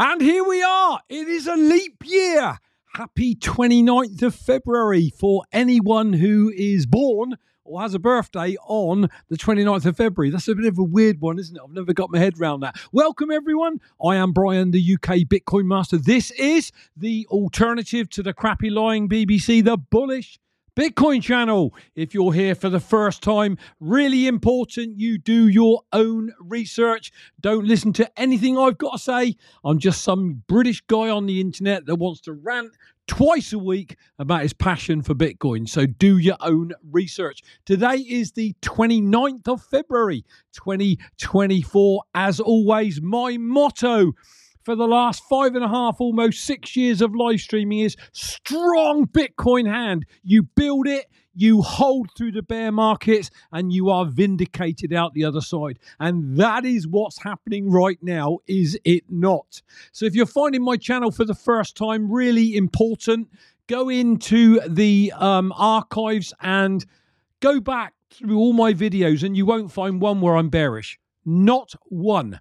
And here we are. It is a leap year. Happy 29th of February for anyone who is born or has a birthday on the 29th of February. That's a bit of a weird one, isn't it? I've never got my head around that. Welcome, everyone. I am Brian, the UK Bitcoin Master. This is the alternative to the crappy lying BBC, the bullish Bitcoin channel. If you're here for the first time, really important you do your own research. Don't listen to anything I've got to say. I'm just some British guy on the internet that wants to rant twice a week about his passion for Bitcoin. So do your own research. Today is the 29th of February, 2024. As always, my motto for the last five and a half, almost six years of live streaming is strong Bitcoin hand. You build it, you hold through the bear markets, and you are vindicated out the other side. And that is what's happening right now, is it not? So if you're finding my channel for the first time, really important, go into the um, archives and go back through all my videos, and you won't find one where I'm bearish. Not one.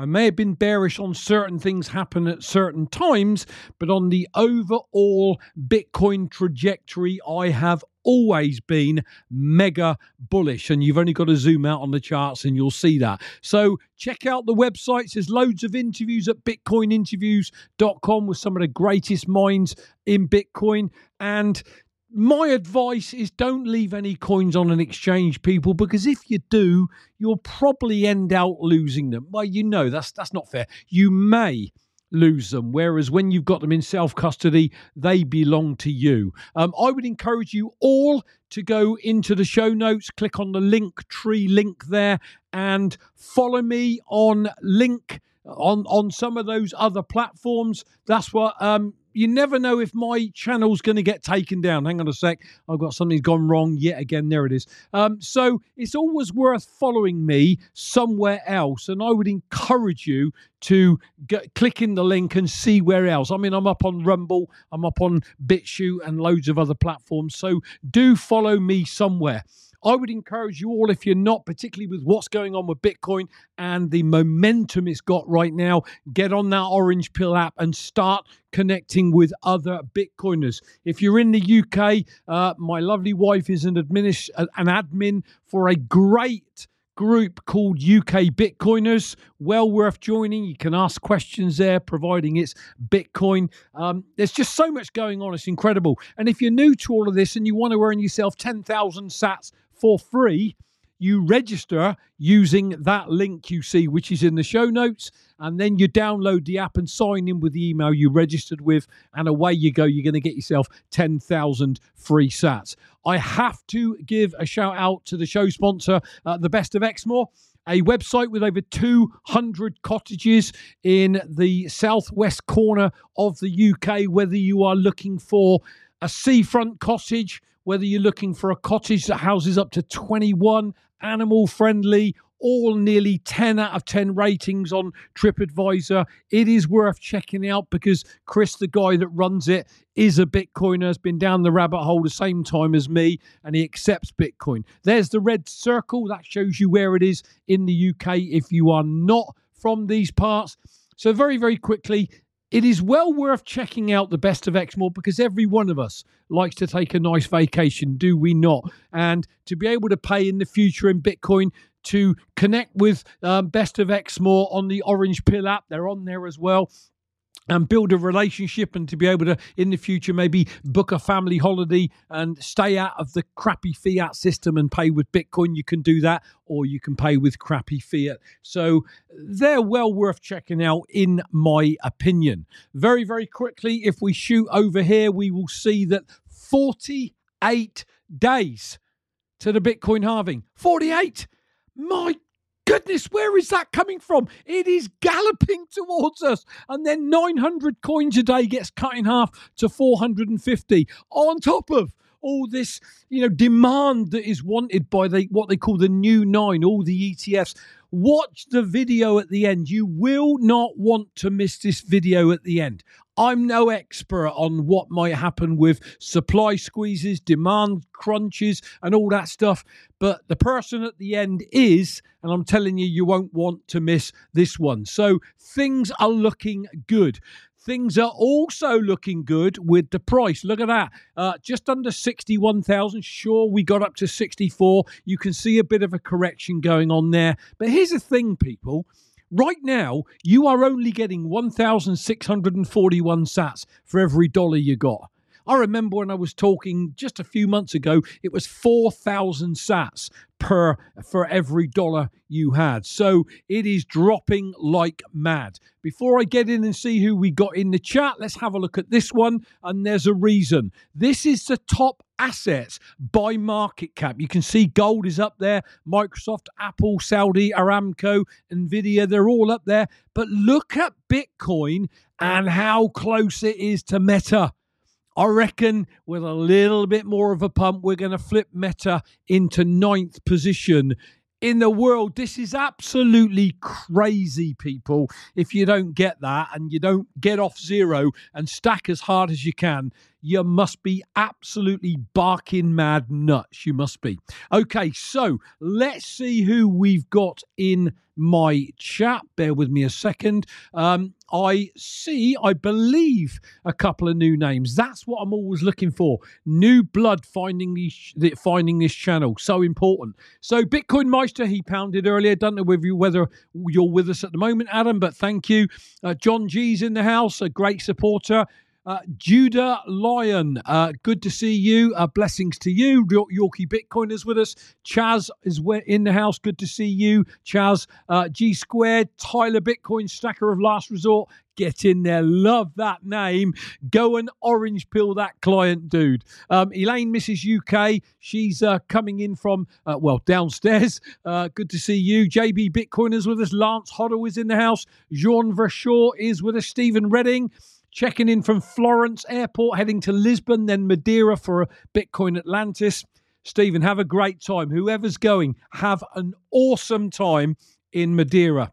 I may have been bearish on certain things happen at certain times, but on the overall Bitcoin trajectory, I have always been mega bullish. And you've only got to zoom out on the charts and you'll see that. So check out the websites. There's loads of interviews at bitcoininterviews.com with some of the greatest minds in Bitcoin. And my advice is don't leave any coins on an exchange, people, because if you do, you'll probably end out losing them. Well, you know that's that's not fair. You may lose them, whereas when you've got them in self custody, they belong to you. Um, I would encourage you all to go into the show notes, click on the link tree link there, and follow me on link on on some of those other platforms. That's what um, you never know if my channel's going to get taken down. Hang on a sec. I've got something's gone wrong yet again. There it is. Um, so it's always worth following me somewhere else. And I would encourage you to get, click in the link and see where else. I mean, I'm up on Rumble, I'm up on BitChute and loads of other platforms. So do follow me somewhere. I would encourage you all, if you're not, particularly with what's going on with Bitcoin and the momentum it's got right now, get on that Orange Pill app and start connecting with other Bitcoiners. If you're in the UK, uh, my lovely wife is an, administ- an admin for a great group called UK Bitcoiners. Well worth joining. You can ask questions there, providing it's Bitcoin. Um, there's just so much going on. It's incredible. And if you're new to all of this and you want to earn yourself 10,000 sats for free. You register using that link you see, which is in the show notes, and then you download the app and sign in with the email you registered with, and away you go. You're going to get yourself 10,000 free sats. I have to give a shout out to the show sponsor, uh, The Best of Exmoor a website with over 200 cottages in the southwest corner of the UK. Whether you are looking for a seafront cottage, whether you're looking for a cottage that houses up to 21 animal friendly, all nearly 10 out of 10 ratings on TripAdvisor. It is worth checking out because Chris, the guy that runs it, is a Bitcoiner, has been down the rabbit hole the same time as me, and he accepts Bitcoin. There's the red circle that shows you where it is in the UK if you are not from these parts. So, very, very quickly, it is well worth checking out the best of Exmoor because every one of us likes to take a nice vacation, do we not? And to be able to pay in the future in Bitcoin, to connect with um, Best of Exmoor on the Orange Pill app, they're on there as well and build a relationship and to be able to in the future maybe book a family holiday and stay out of the crappy fiat system and pay with bitcoin. You can do that or you can pay with crappy fiat. So they're well worth checking out in my opinion. Very very quickly if we shoot over here we will see that 48 days to the bitcoin halving. 48 my goodness, where is that coming from? It is galloping towards us. And then 900 coins a day gets cut in half to 450 on top of all this, you know, demand that is wanted by the what they call the new nine, all the ETFs. Watch the video at the end. You will not want to miss this video at the end. I'm no expert on what might happen with supply squeezes, demand crunches, and all that stuff. But the person at the end is, and I'm telling you, you won't want to miss this one. So things are looking good. Things are also looking good with the price. Look at that. Uh, just under 61,000. Sure, we got up to 64. You can see a bit of a correction going on there. But here's the thing, people. Right now, you are only getting 1,641 sats for every dollar you got. I remember when I was talking just a few months ago, it was 4,000 sats per for every dollar you had. So it is dropping like mad. Before I get in and see who we got in the chat, let's have a look at this one. And there's a reason. This is the top assets by market cap. You can see gold is up there, Microsoft, Apple, Saudi, Aramco, Nvidia, they're all up there. But look at Bitcoin and how close it is to Meta. I reckon with a little bit more of a pump, we're going to flip Meta into ninth position in the world. This is absolutely crazy, people. If you don't get that and you don't get off zero and stack as hard as you can, you must be absolutely barking mad nuts. You must be. Okay, so let's see who we've got in my chat. Bear with me a second. Um, I see, I believe, a couple of new names. That's what I'm always looking for. New blood finding these, finding this channel. So important. So Bitcoin Meister, he pounded earlier. Don't know whether, you, whether you're with us at the moment, Adam, but thank you. Uh, John G's in the house, a great supporter. Uh, Judah Lyon, uh, good to see you. Uh, blessings to you. Yorkie Bitcoin is with us. Chaz is in the house. Good to see you. Chaz, uh, G Squared, Tyler Bitcoin, Stacker of Last Resort. Get in there. Love that name. Go and orange pill that client, dude. Um, Elaine, Mrs. UK, she's uh, coming in from, uh, well, downstairs. good to see you. JB Bitcoin is with us. Lance Hoddle is in the house. Jean Verschaw is with us. Stephen Redding checking in from Florence Airport, heading to Lisbon, then Madeira for a Bitcoin Atlantis. Stephen, have a great time. Whoever's going, have an awesome time in Madeira.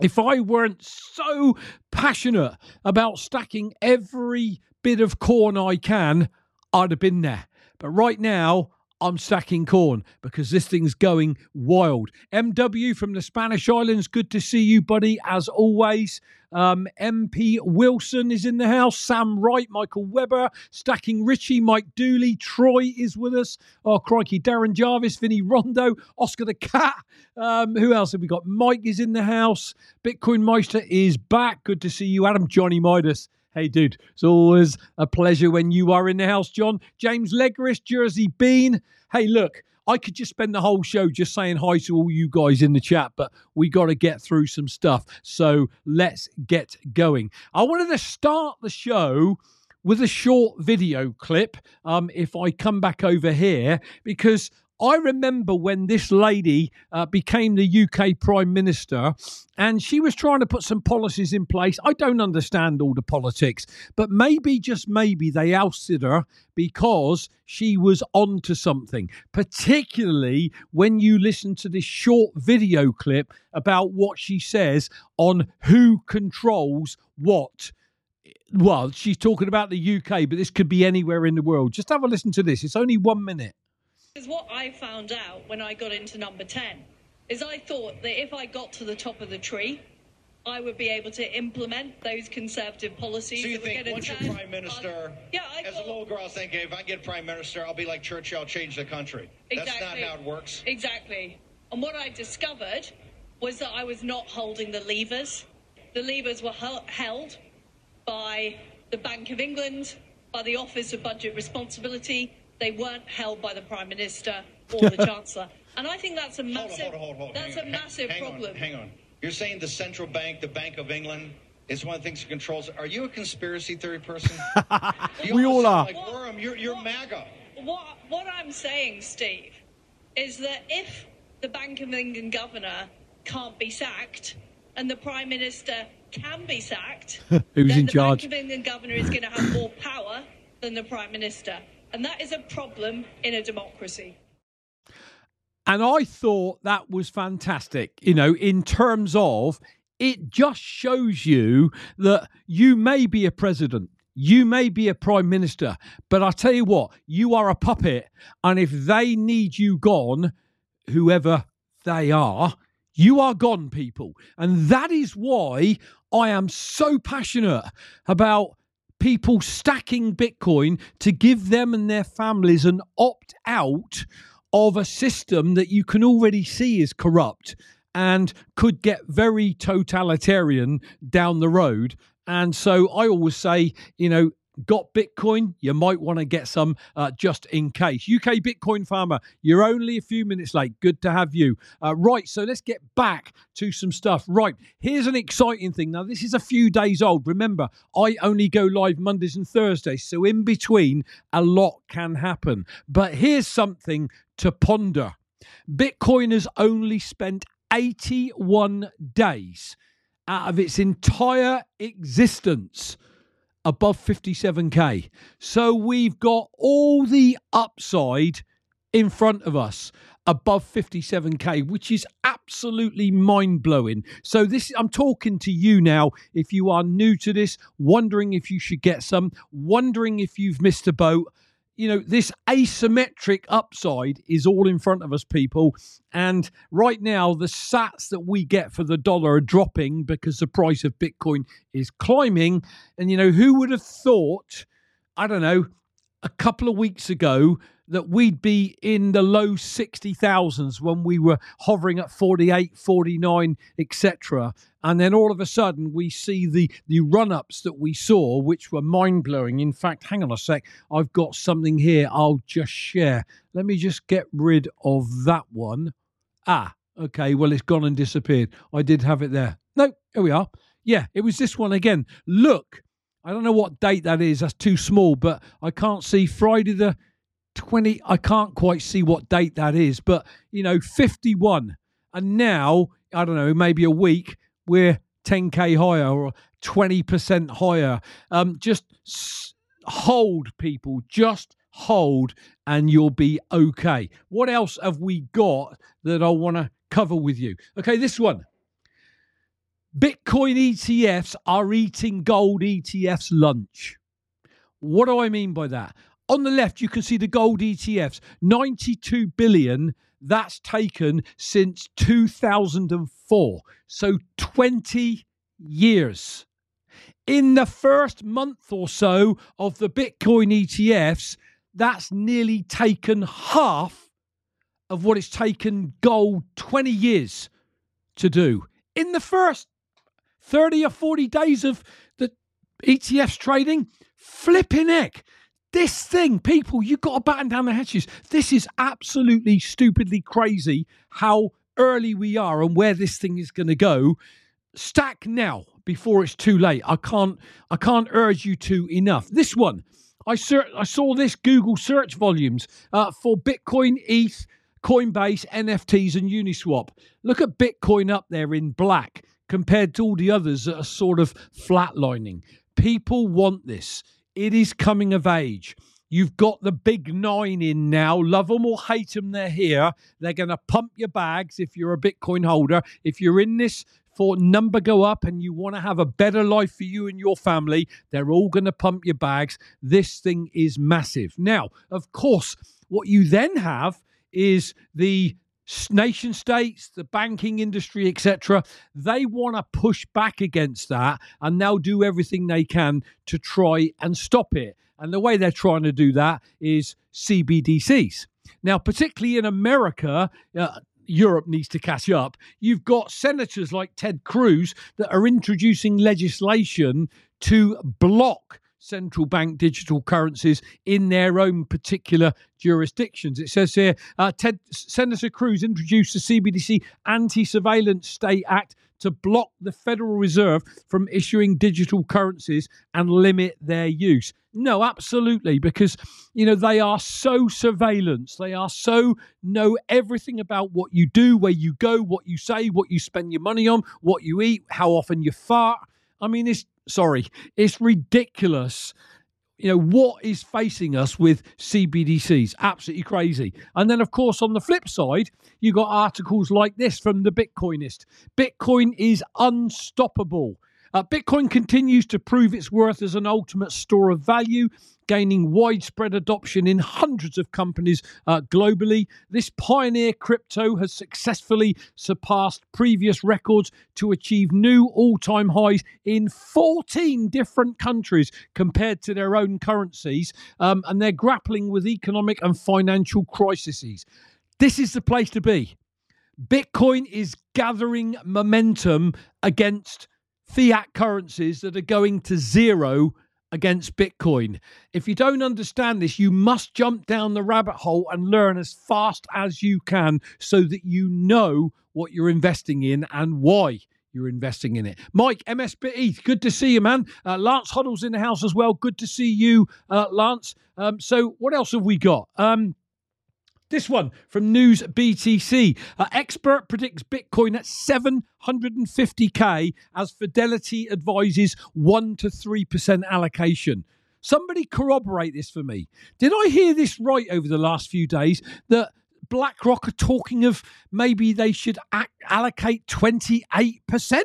If I weren't so passionate about stacking every bit of corn I can, I'd have been there. But right now, I'm stacking corn because this thing's going wild. MW from the Spanish Islands, good to see you, buddy, as always. Um, MP Wilson is in the house. Sam Wright, Michael Weber, Stacking Richie, Mike Dooley, Troy is with us. Oh, crikey, Darren Jarvis, Vinny Rondo, Oscar the Cat. Um, who else have we got? Mike is in the house. Bitcoin Meister is back. Good to see you, Adam. Johnny Midas Hey, dude, it's always a pleasure when you are in the house, John. James Legris, Jersey Bean. Hey, look, I could just spend the whole show just saying hi to all you guys in the chat, but we got to get through some stuff. So let's get going. I wanted to start the show with a short video clip. Um, if I come back over here, because I remember when this lady uh, became the UK Prime Minister and she was trying to put some policies in place. I don't understand all the politics, but maybe, just maybe, they ousted her because she was onto something, particularly when you listen to this short video clip about what she says on who controls what well, she's talking about the UK, but this could be anywhere in the world. Just have a listen to this. It's only one minute. Because what I found out when I got into number 10 is I thought that if I got to the top of the tree, I would be able to implement those conservative policies. So you think once you're prime minister, yeah, I as thought, a little girl, I was thinking if I get prime minister, I'll be like Churchill, change the country. Exactly. That's not how it works. Exactly. And what I discovered was that I was not holding the levers. The levers were held by the Bank of England, by the Office of Budget Responsibility, they weren't held by the Prime Minister or the Chancellor. And I think that's a massive, hold on, hold on, hold on. That's hang a massive hang problem. On, hang on. You're saying the central bank, the Bank of England, is one of the things that controls. Are you a conspiracy theory person? we all are. Like Worm, you're, you're what, MAGA. What, what I'm saying, Steve, is that if the Bank of England governor can't be sacked and the Prime Minister can be sacked, who's then in the charge? Bank of England governor is going to have more power than the Prime Minister. And that is a problem in a democracy. And I thought that was fantastic, you know, in terms of it just shows you that you may be a president, you may be a prime minister, but I tell you what, you are a puppet. And if they need you gone, whoever they are, you are gone, people. And that is why I am so passionate about people stacking Bitcoin to give them and their families an opt out of a system that you can already see is corrupt and could get very totalitarian down the road. And so I always say, you know, got Bitcoin, you might want to get some uh, just in case. UK Bitcoin farmer, you're only a few minutes late. Good to have you. Uh, right, so let's get back to some stuff. Right, here's an exciting thing. Now, this is a few days old. Remember, I only go live Mondays and Thursdays, so in between, a lot can happen. But here's something to ponder Bitcoin has only spent 81 days out of its entire existence above 57k. So we've got all the upside in front of us above 57k which is absolutely mind blowing so this i'm talking to you now if you are new to this wondering if you should get some wondering if you've missed a boat you know, this asymmetric upside is all in front of us, people. And right now, the sats that we get for the dollar are dropping because the price of Bitcoin is climbing. And, you know, who would have thought, I don't know, a couple of weeks ago that we'd be in the low 60,000s when we were hovering at 48, 49, etc. And then all of a sudden we see the, the run ups that we saw, which were mind blowing. In fact, hang on a sec, I've got something here I'll just share. Let me just get rid of that one. Ah, okay, well, it's gone and disappeared. I did have it there. No, here we are. Yeah, it was this one again. Look, I don't know what date that is. That's too small, but I can't see Friday the 20 I can't quite see what date that is, but you know, 51. And now, I don't know, maybe a week, we're 10k higher or 20% higher. Um, just s- hold, people, just hold, and you'll be okay. What else have we got that I want to cover with you? Okay, this one. Bitcoin ETFs are eating gold ETFs lunch. What do I mean by that? On the left, you can see the gold ETFs, 92 billion. That's taken since 2004. So 20 years. In the first month or so of the Bitcoin ETFs, that's nearly taken half of what it's taken gold 20 years to do. In the first 30 or 40 days of the ETFs trading, flipping heck. This thing, people, you've got to batten down the hatches. This is absolutely stupidly crazy how early we are and where this thing is going to go. Stack now before it's too late. I can't I can't urge you to enough. This one, I ser- I saw this Google search volumes uh, for Bitcoin, ETH, Coinbase, NFTs, and Uniswap. Look at Bitcoin up there in black compared to all the others that are sort of flatlining. People want this. It is coming of age. You've got the big nine in now. Love them or hate them, they're here. They're going to pump your bags if you're a Bitcoin holder. If you're in this for number go up and you want to have a better life for you and your family, they're all going to pump your bags. This thing is massive. Now, of course, what you then have is the nation states, the banking industry, etc., they want to push back against that and they'll do everything they can to try and stop it. And the way they're trying to do that is CBDCs. Now, particularly in America, uh, Europe needs to catch up. You've got senators like Ted Cruz that are introducing legislation to block central bank digital currencies in their own particular jurisdictions. It says here uh, Ted, Senator Cruz introduced the CBDC Anti Surveillance State Act to block the Federal Reserve from issuing digital currencies and limit their use. No, absolutely, because you know they are so surveillance. They are so know everything about what you do, where you go, what you say, what you spend your money on, what you eat, how often you fart. I mean, it's sorry, it's ridiculous you know what is facing us with CBDCs. Absolutely crazy. And then, of course, on the flip side, you got articles like this from the Bitcoinist. Bitcoin is unstoppable. Uh, Bitcoin continues to prove its worth as an ultimate store of value, gaining widespread adoption in hundreds of companies uh, globally. This pioneer crypto has successfully surpassed previous records to achieve new all time highs in 14 different countries compared to their own currencies, um, and they're grappling with economic and financial crises. This is the place to be. Bitcoin is gathering momentum against fiat currencies that are going to zero against Bitcoin. If you don't understand this, you must jump down the rabbit hole and learn as fast as you can so that you know what you're investing in and why you're investing in it. Mike, MSBE, good to see you, man. Uh, Lance Hoddle's in the house as well. Good to see you, uh, Lance. Um, so, what else have we got? Um, this one from News BTC. Uh, expert predicts Bitcoin at 750k as Fidelity advises 1 to 3% allocation. Somebody corroborate this for me. Did I hear this right over the last few days that BlackRock are talking of maybe they should allocate 28%?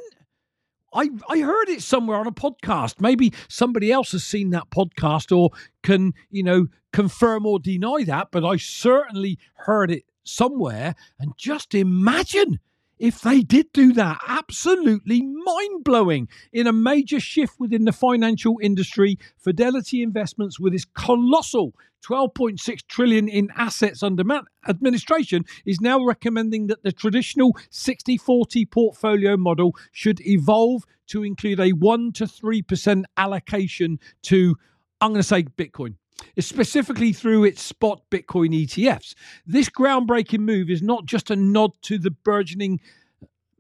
I, I heard it somewhere on a podcast. Maybe somebody else has seen that podcast or can, you know, confirm or deny that, but I certainly heard it somewhere. And just imagine if they did do that. Absolutely mind blowing. In a major shift within the financial industry, Fidelity Investments, with its colossal 12.6 trillion in assets under administration is now recommending that the traditional 60-40 portfolio model should evolve to include a 1 to 3% allocation to I'm going to say Bitcoin specifically through its spot Bitcoin ETFs. This groundbreaking move is not just a nod to the burgeoning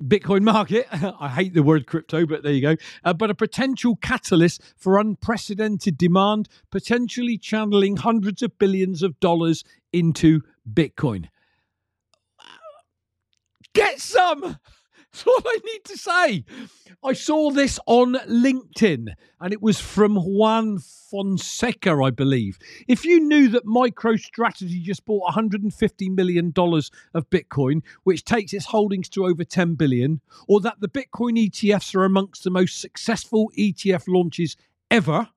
Bitcoin market. I hate the word crypto, but there you go. Uh, but a potential catalyst for unprecedented demand, potentially channeling hundreds of billions of dollars into Bitcoin. Get some! That's all I need to say. I saw this on LinkedIn and it was from Juan Fonseca, I believe. If you knew that MicroStrategy just bought $150 million of Bitcoin, which takes its holdings to over 10 billion, or that the Bitcoin ETFs are amongst the most successful ETF launches ever,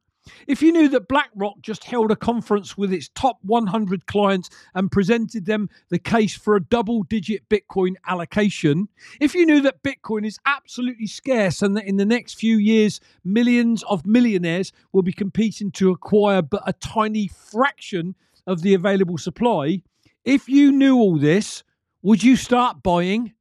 if you knew that BlackRock just held a conference with its top 100 clients and presented them the case for a double digit Bitcoin allocation, if you knew that Bitcoin is absolutely scarce and that in the next few years, millions of millionaires will be competing to acquire but a tiny fraction of the available supply, if you knew all this, would you start buying?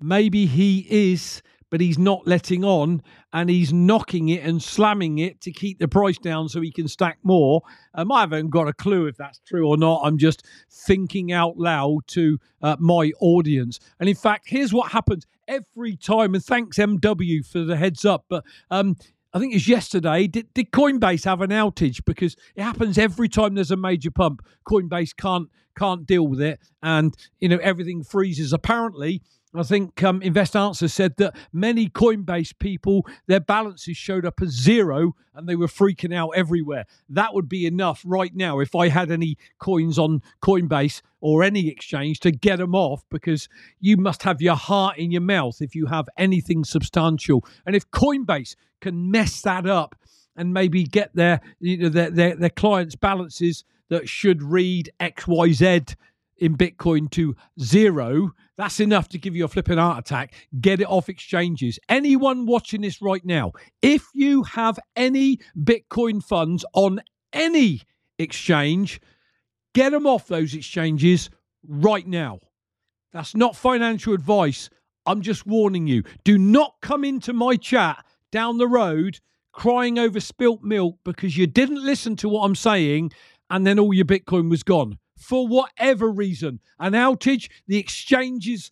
Maybe he is but he's not letting on and he's knocking it and slamming it to keep the price down so he can stack more. Um, I haven't got a clue if that's true or not. I'm just thinking out loud to uh, my audience. And in fact, here's what happens every time. And thanks, MW, for the heads up. But um, I think it's yesterday. Did, did, Coinbase have an outage? Because it happens every time there's a major pump. Coinbase can't can't deal with it, and you know everything freezes. Apparently, I think um, Invest Answer said that many Coinbase people, their balances showed up as zero and they were freaking out everywhere. That would be enough right now if I had any coins on Coinbase or any exchange to get them off because you must have your heart in your mouth if you have anything substantial. And if Coinbase can mess that up and maybe get their, you know, their, their, their clients' balances that should read XYZ in Bitcoin to zero, that's enough to give you a flipping heart attack. Get it off exchanges. Anyone watching this right now, if you have any Bitcoin funds on any exchange, get them off those exchanges right now. That's not financial advice. I'm just warning you. Do not come into my chat down the road crying over spilt milk because you didn't listen to what I'm saying and then all your Bitcoin was gone for whatever reason, an outage, the exchanges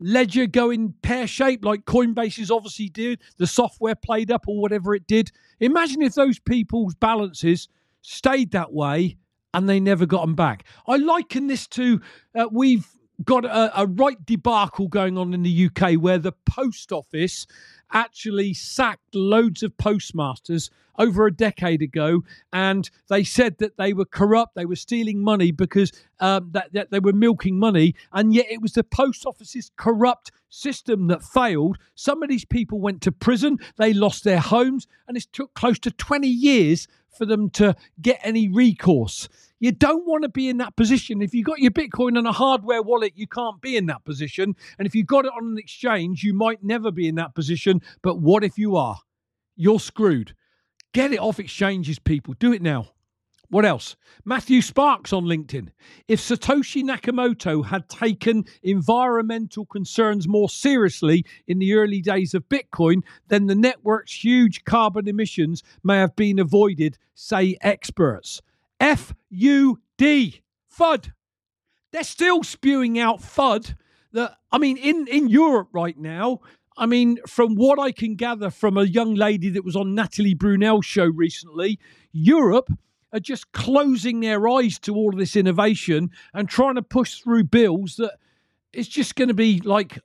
ledger going pear shaped like Coinbase's obviously did, the software played up or whatever it did. Imagine if those people's balances stayed that way and they never got them back. I liken this to uh, we've got a, a right debacle going on in the UK where the post office actually sacked loads of postmasters over a decade ago, and they said that they were corrupt, they were stealing money because um, that, that they were milking money, and yet it was the post office's corrupt system that failed. Some of these people went to prison, they lost their homes, and it took close to 20 years for them to get any recourse. You don't want to be in that position. If you've got your Bitcoin on a hardware wallet, you can't be in that position. And if you've got it on an exchange, you might never be in that position. But what if you are? You're screwed. Get it off exchanges, people. Do it now. What else? Matthew Sparks on LinkedIn. If Satoshi Nakamoto had taken environmental concerns more seriously in the early days of Bitcoin, then the network's huge carbon emissions may have been avoided, say experts. F U D. FUD. They're still spewing out FUD. That I mean, in, in Europe right now, I mean, from what I can gather from a young lady that was on Natalie Brunell's show recently, Europe are just closing their eyes to all of this innovation and trying to push through bills that it's just going to be like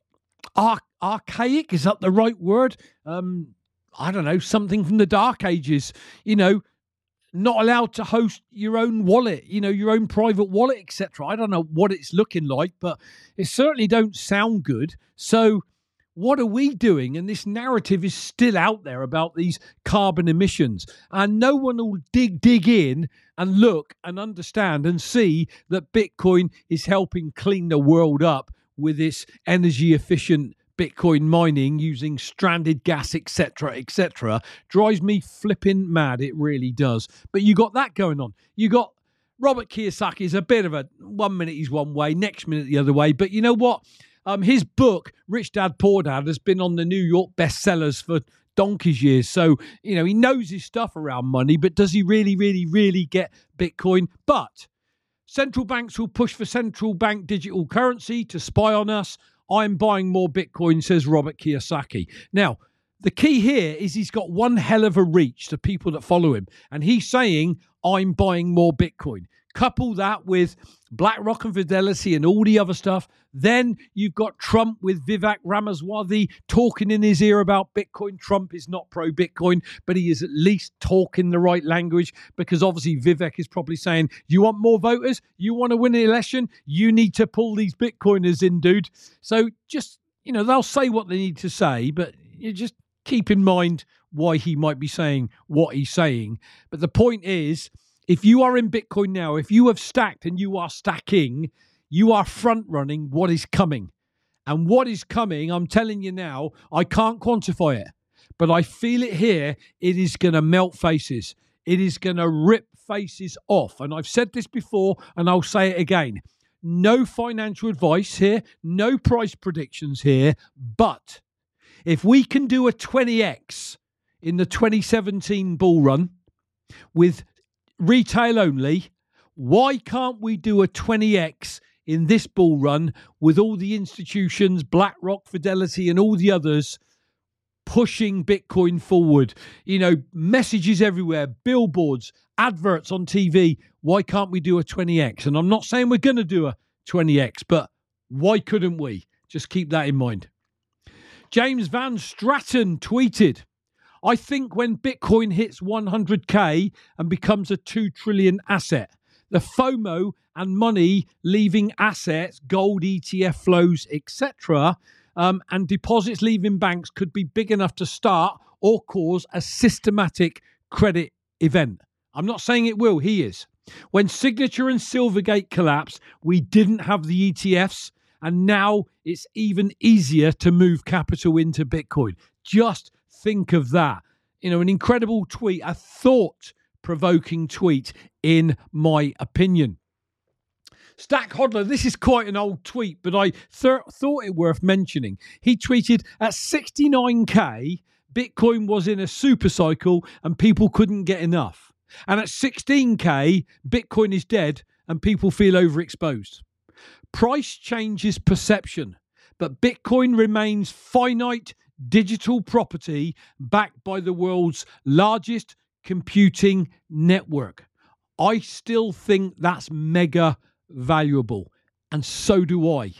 arch- archaic. Is that the right word? Um, I don't know, something from the dark ages. You know, not allowed to host your own wallet, you know, your own private wallet, etc. I don't know what it's looking like, but it certainly don't sound good. So what are we doing? And this narrative is still out there about these carbon emissions, and no one will dig dig in and look and understand and see that Bitcoin is helping clean the world up with this energy efficient Bitcoin mining using stranded gas, etc., etc., drives me flipping mad. It really does. But you got that going on. You got Robert Kiyosaki is a bit of a one minute he's one way, next minute the other way. But you know what? Um, his book, Rich Dad Poor Dad, has been on the New York bestsellers for donkey's years. So, you know, he knows his stuff around money, but does he really, really, really get Bitcoin? But central banks will push for central bank digital currency to spy on us. I'm buying more Bitcoin, says Robert Kiyosaki. Now, the key here is he's got one hell of a reach to people that follow him. And he's saying, I'm buying more Bitcoin. Couple that with BlackRock and Fidelity and all the other stuff. Then you've got Trump with Vivek Ramaswamy talking in his ear about Bitcoin. Trump is not pro Bitcoin, but he is at least talking the right language because obviously Vivek is probably saying, You want more voters? You want to win an election? You need to pull these Bitcoiners in, dude. So just, you know, they'll say what they need to say, but you just keep in mind why he might be saying what he's saying. But the point is, if you are in Bitcoin now, if you have stacked and you are stacking, you are front running what is coming. And what is coming, I'm telling you now, I can't quantify it, but I feel it here. It is going to melt faces. It is going to rip faces off. And I've said this before and I'll say it again. No financial advice here, no price predictions here, but if we can do a 20x in the 2017 bull run with retail only. Why can't we do a 20x in this bull run with all the institutions, BlackRock, Fidelity, and all the others pushing Bitcoin forward? You know, messages everywhere, billboards, adverts on TV. Why can't we do a 20x? And I'm not saying we're going to do a 20x, but why couldn't we? Just keep that in mind. James Van Straten tweeted, I think when Bitcoin hits 100K and becomes a 2 trillion asset, the FOMO and money leaving assets, gold ETF flows, etc., um, and deposits leaving banks could be big enough to start or cause a systematic credit event. I'm not saying it will, he is. When Signature and Silvergate collapsed, we didn't have the ETFs, and now it's even easier to move capital into Bitcoin. Just think of that? You know, an incredible tweet, a thought provoking tweet, in my opinion. Stack Hodler, this is quite an old tweet, but I th- thought it worth mentioning. He tweeted at 69k, Bitcoin was in a super cycle and people couldn't get enough. And at 16k, Bitcoin is dead and people feel overexposed. Price changes perception, but Bitcoin remains finite digital property backed by the world's largest computing network. I still think that's mega valuable. And so do I.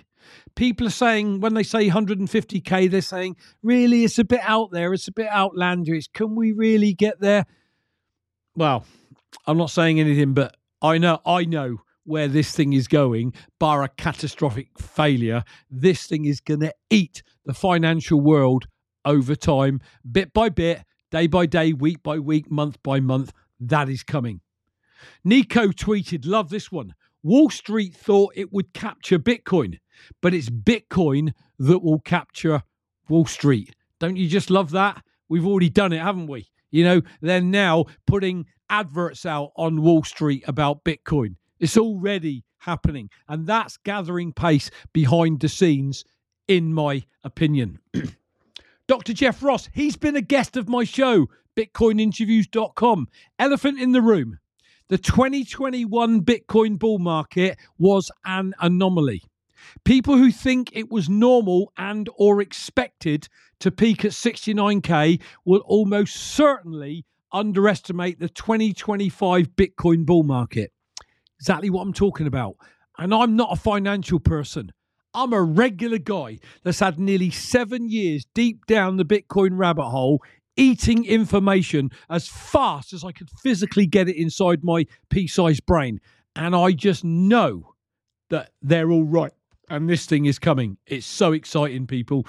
People are saying, when they say 150k, they're saying, really, it's a bit out there. It's a bit outlandish. Can we really get there? Well, I'm not saying anything, but I know, I know where this thing is going, bar a catastrophic failure. This thing is going to eat the financial world over time, bit by bit, day by day, week by week, month by month. That is coming. Nico tweeted, Love this one. Wall Street thought it would capture Bitcoin, but it's Bitcoin that will capture Wall Street. Don't you just love that? We've already done it, haven't we? You know, they're now putting adverts out on Wall Street about Bitcoin. It's already happening, and that's gathering pace behind the scenes, in my opinion. Dr. Jeff Ross, he's been a guest of my show, bitcoininterviews.com. Elephant in the room. The 2021 Bitcoin bull market was an anomaly. People who think it was normal and or expected to peak at 69k will almost certainly underestimate the 2025 Bitcoin bull market. Exactly what I'm talking about. And I'm not a financial person. I'm a regular guy that's had nearly seven years deep down the Bitcoin rabbit hole, eating information as fast as I could physically get it inside my pea sized brain. And I just know that they're all right. And this thing is coming. It's so exciting, people.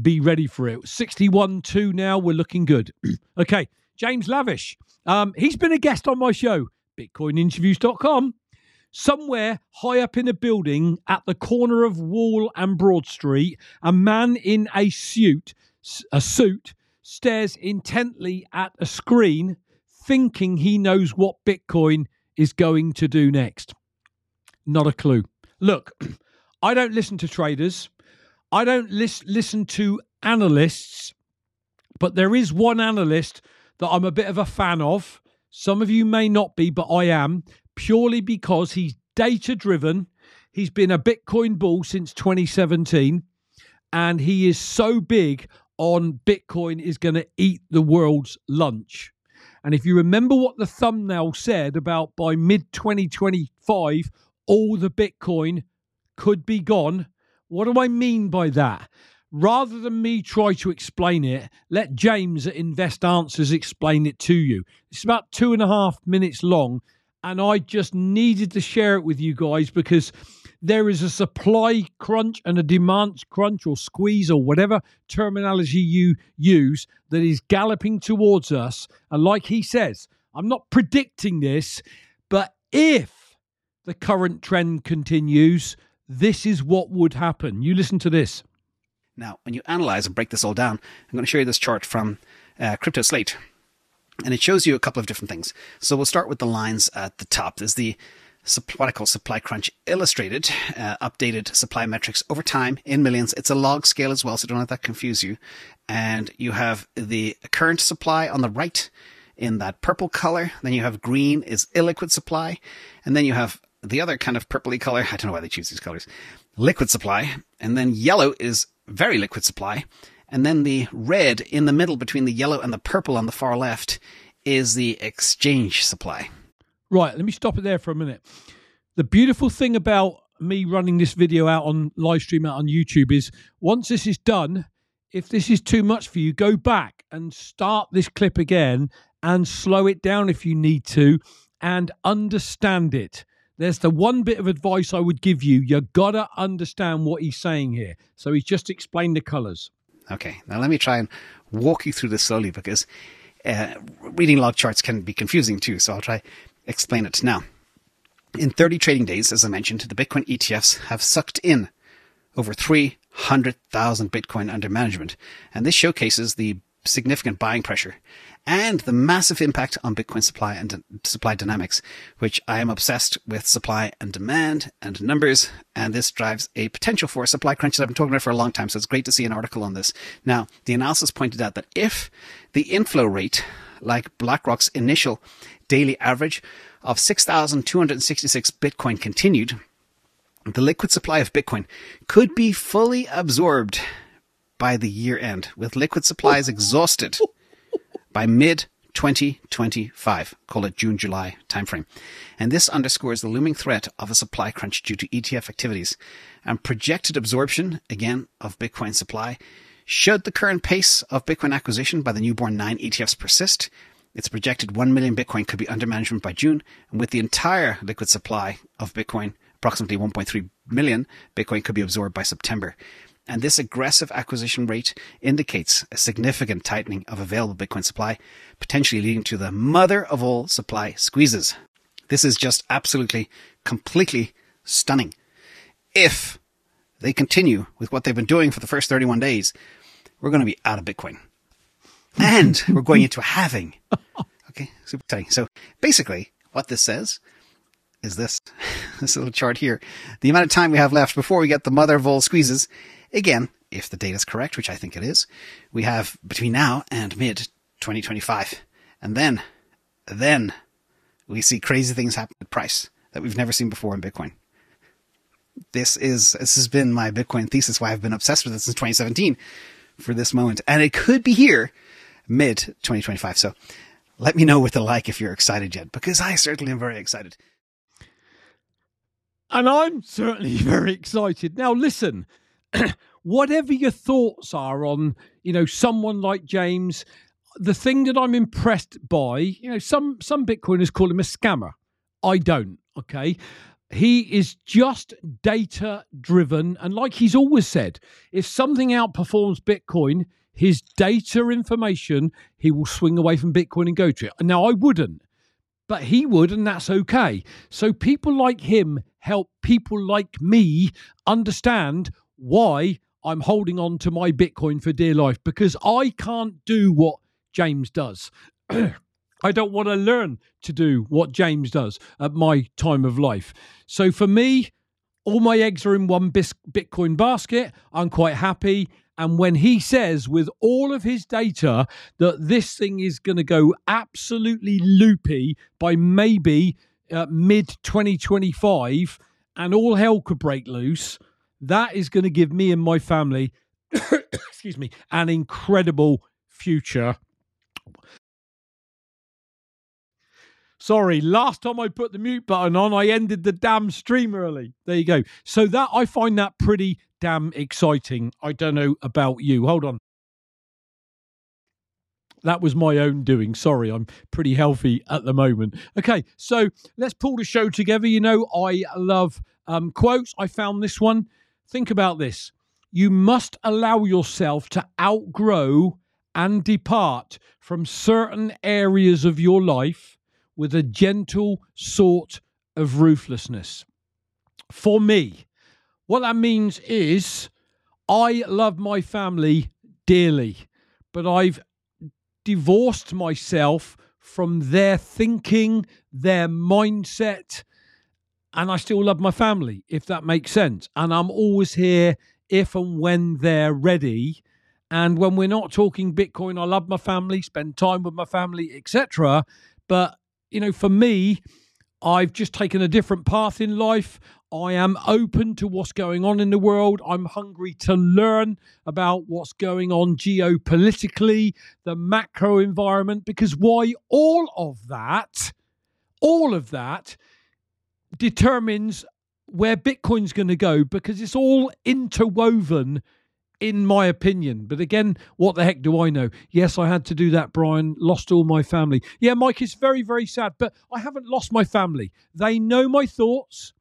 Be ready for it. 61 2 now. We're looking good. okay. James Lavish. Um, he's been a guest on my show, bitcoininterviews.com. Somewhere high up in a building at the corner of Wall and Broad Street, a man in a suit, a suit stares intently at a screen, thinking he knows what Bitcoin is going to do next. Not a clue. Look, I don't listen to traders. I don't lis- listen to analysts, but there is one analyst that I'm a bit of a fan of. Some of you may not be, but I am purely because he's data driven. He's been a Bitcoin bull since 2017, and he is so big on Bitcoin is going to eat the world's lunch. And if you remember what the thumbnail said about by mid 2025, all the Bitcoin could be gone, what do I mean by that? Rather than me try to explain it, let James at Invest Answers explain it to you. It's about two and a half minutes long, and I just needed to share it with you guys because there is a supply crunch and a demand crunch or squeeze or whatever terminology you use that is galloping towards us. And like he says, I'm not predicting this, but if the current trend continues, this is what would happen. You listen to this. Now, when you analyze and break this all down, I'm going to show you this chart from uh, Crypto Slate. And it shows you a couple of different things. So we'll start with the lines at the top. There's the what I call supply crunch illustrated, uh, updated supply metrics over time in millions. It's a log scale as well, so don't let that confuse you. And you have the current supply on the right in that purple color. Then you have green is illiquid supply. And then you have the other kind of purpley color. I don't know why they choose these colors. Liquid supply. And then yellow is very liquid supply. And then the red in the middle between the yellow and the purple on the far left is the exchange supply. Right, let me stop it there for a minute. The beautiful thing about me running this video out on live stream out on YouTube is once this is done, if this is too much for you, go back and start this clip again and slow it down if you need to and understand it. There's the one bit of advice I would give you. You gotta understand what he's saying here. So he's just explained the colors. Okay, now let me try and walk you through this slowly because uh, reading log charts can be confusing too. So I'll try explain it now. In 30 trading days, as I mentioned, the Bitcoin ETFs have sucked in over 300,000 Bitcoin under management, and this showcases the significant buying pressure and the massive impact on Bitcoin supply and supply dynamics, which I am obsessed with supply and demand and numbers. And this drives a potential for a supply crunch that I've been talking about for a long time. So it's great to see an article on this. Now, the analysis pointed out that if the inflow rate, like BlackRock's initial daily average of 6,266 Bitcoin continued, the liquid supply of Bitcoin could be fully absorbed by the year end, with liquid supplies exhausted by mid 2025. Call it June, July timeframe. And this underscores the looming threat of a supply crunch due to ETF activities and projected absorption, again, of Bitcoin supply. Should the current pace of Bitcoin acquisition by the newborn nine ETFs persist, it's projected 1 million Bitcoin could be under management by June, and with the entire liquid supply of Bitcoin, approximately 1.3 million Bitcoin could be absorbed by September. And this aggressive acquisition rate indicates a significant tightening of available Bitcoin supply, potentially leading to the mother of all supply squeezes. This is just absolutely, completely stunning. If they continue with what they've been doing for the first 31 days, we're going to be out of Bitcoin. And we're going into a halving. Okay, super exciting. So basically, what this says is this this little chart here. The amount of time we have left before we get the mother of all squeezes Again, if the data is correct, which I think it is, we have between now and mid 2025. And then, then we see crazy things happen at price that we've never seen before in Bitcoin. This is, this has been my Bitcoin thesis, why I've been obsessed with it since 2017 for this moment. And it could be here mid 2025. So let me know with a like if you're excited yet, because I certainly am very excited. And I'm certainly very excited. Now, listen, whatever your thoughts are on, you know, someone like James, the thing that I'm impressed by, you know, some some Bitcoiners call him a scammer. I don't. Okay. He is just data driven. And like he's always said, if something outperforms Bitcoin, his data information, he will swing away from Bitcoin and go to it. Now, I wouldn't, but he would, and that's okay. So people like him help people like me understand why I'm holding on to my Bitcoin for dear life because I can't do what James does. I don't want to learn to do what James does at my time of life. So for me, all my eggs are in one Bitcoin basket. I'm quite happy. And when he says, with all of his data, that this thing is going to go absolutely loopy by maybe uh, mid 2025 and all hell could break loose, that is going to give me and my family, excuse me, an incredible future. Sorry, last time I put the mute button on, I ended the damn stream early. There you go. So that I find that pretty damn exciting. I don't know about you. Hold on. That was my own doing. Sorry, I'm pretty healthy at the moment. Okay, so let's pull the show together. You know, I love um, quotes. I found this one. Think about this. You must allow yourself to outgrow and depart from certain areas of your life with a gentle sort of ruthlessness. For me, what that means is I love my family dearly, but I've divorced myself from their thinking, their mindset, and I still love my family, if that makes sense. And I'm always here if and when they're ready. And when we're not talking Bitcoin, I love my family, spend time with my family, etc. But, you know, for me, I've just taken a different path in life. I am open to what's going on in the world. I'm hungry to learn about what's going on geopolitically, the macro environment, because why all of that, all of that determines where Bitcoin's going to go because it's all interwoven, in my opinion. But again, what the heck do I know? Yes, I had to do that, Brian. Lost all my family. Yeah, Mike, it's very, very sad, but I haven't lost my family. They know my thoughts.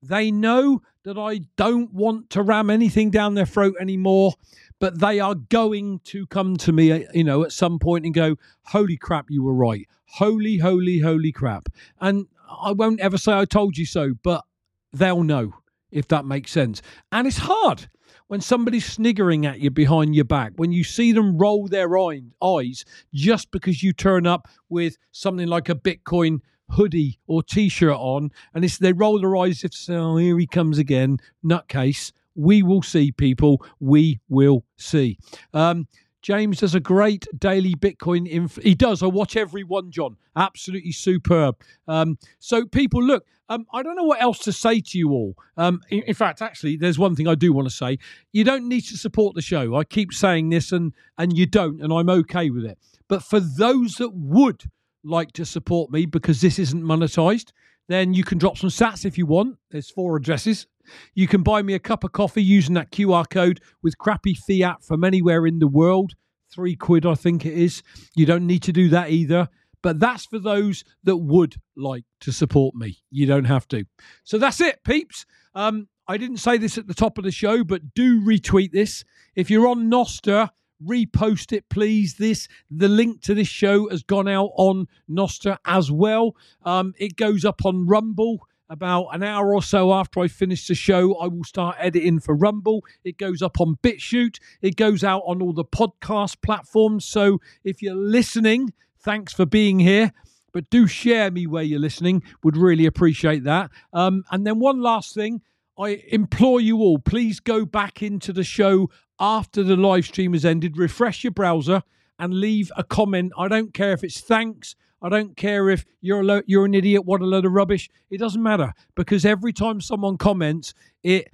They know that I don't want to ram anything down their throat anymore, but they are going to come to me, you know, at some point and go, Holy crap, you were right. Holy, holy, holy crap. And I won't ever say I told you so, but they'll know if that makes sense. And it's hard when somebody's sniggering at you behind your back, when you see them roll their eyes just because you turn up with something like a Bitcoin hoodie or t-shirt on, and it's they roll their eyes if say, "Oh, here he comes again, nutcase." We will see, people. We will see. Um, James does a great daily Bitcoin. Inf- he does. I watch every one, John. Absolutely superb. Um, so, people, look, um, I don't know what else to say to you all. Um, in, in, fact, actually, there's one thing I do want to say. You don't need to support the show. I keep saying this, and and you don't, and I'm okay with it. But for those that would like to support me because this isn't monetized, then you can drop some sats if you want. There's four addresses. You can buy me a cup of coffee using that QR code with crappy fiat from anywhere in the world. Three quid, I think it is. You don't need to do that either. But that's for those that would like to support me. You don't have to. So that's it, peeps. Um, I didn't say this at the top of the show, but do retweet this. If you're on Nostr, repost it, please. This the link to this show has gone out on Nostr as well. Um, it goes up on Rumble about an hour or so after I finish the show, I will start editing for Rumble. It goes up on BitChute. It goes out on all the podcast platforms. So if you're listening, thanks for being here. But do share me where you're listening. Would really appreciate that. Um, and then one last thing. I implore you all, please go back into the show after the live stream has ended, refresh your browser and leave a comment. I don't care if it's thanks, I don't care if you're a lo- you're an idiot, what a load of rubbish. It doesn't matter because every time someone comments, it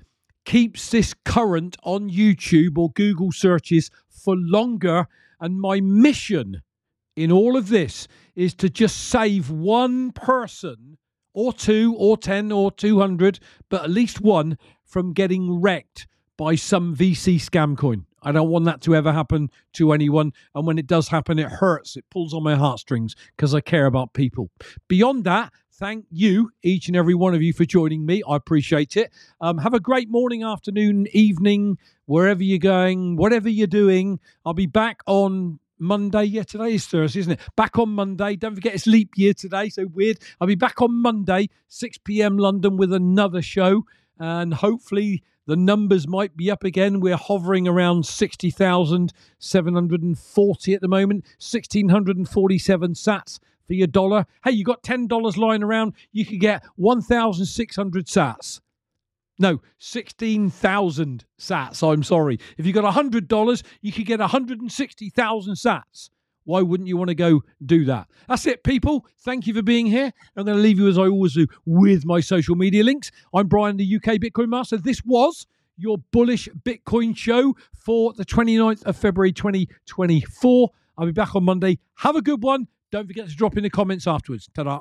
keeps this current on YouTube or Google searches for longer. And my mission in all of this is to just save one person or two or 10 or 200, but at least one from getting wrecked by some VC scam coin. I don't want that to ever happen to anyone. And when it does happen, it hurts. It pulls on my heartstrings because I care about people. Beyond that, thank you, each and every one of you, for joining me. I appreciate it. Um, have a great morning, afternoon, evening, wherever you're going, whatever you're doing. I'll be back on Monday. Yeah, today is Thursday, isn't it? Back on Monday. Don't forget it's leap year today, so weird. I'll be back on Monday, 6 p.m. London, with another show. And hopefully the numbers might be up again. We're hovering around 60,740 at the moment, 1,647 sats for your dollar. Hey, you got $10 lying around, you could get 1,600 sats. No, 16,000 sats. I'm sorry. If you got $100, you could get 160,000 sats. Why wouldn't you want to go do that? That's it, people. Thank you for being here. I'm going to leave you as I always do with my social media links. I'm Brian, the UK Bitcoin Master. This was your bullish Bitcoin show for the 29th of February 2024. I'll be back on Monday. Have a good one. Don't forget to drop in the comments afterwards. Ta-da.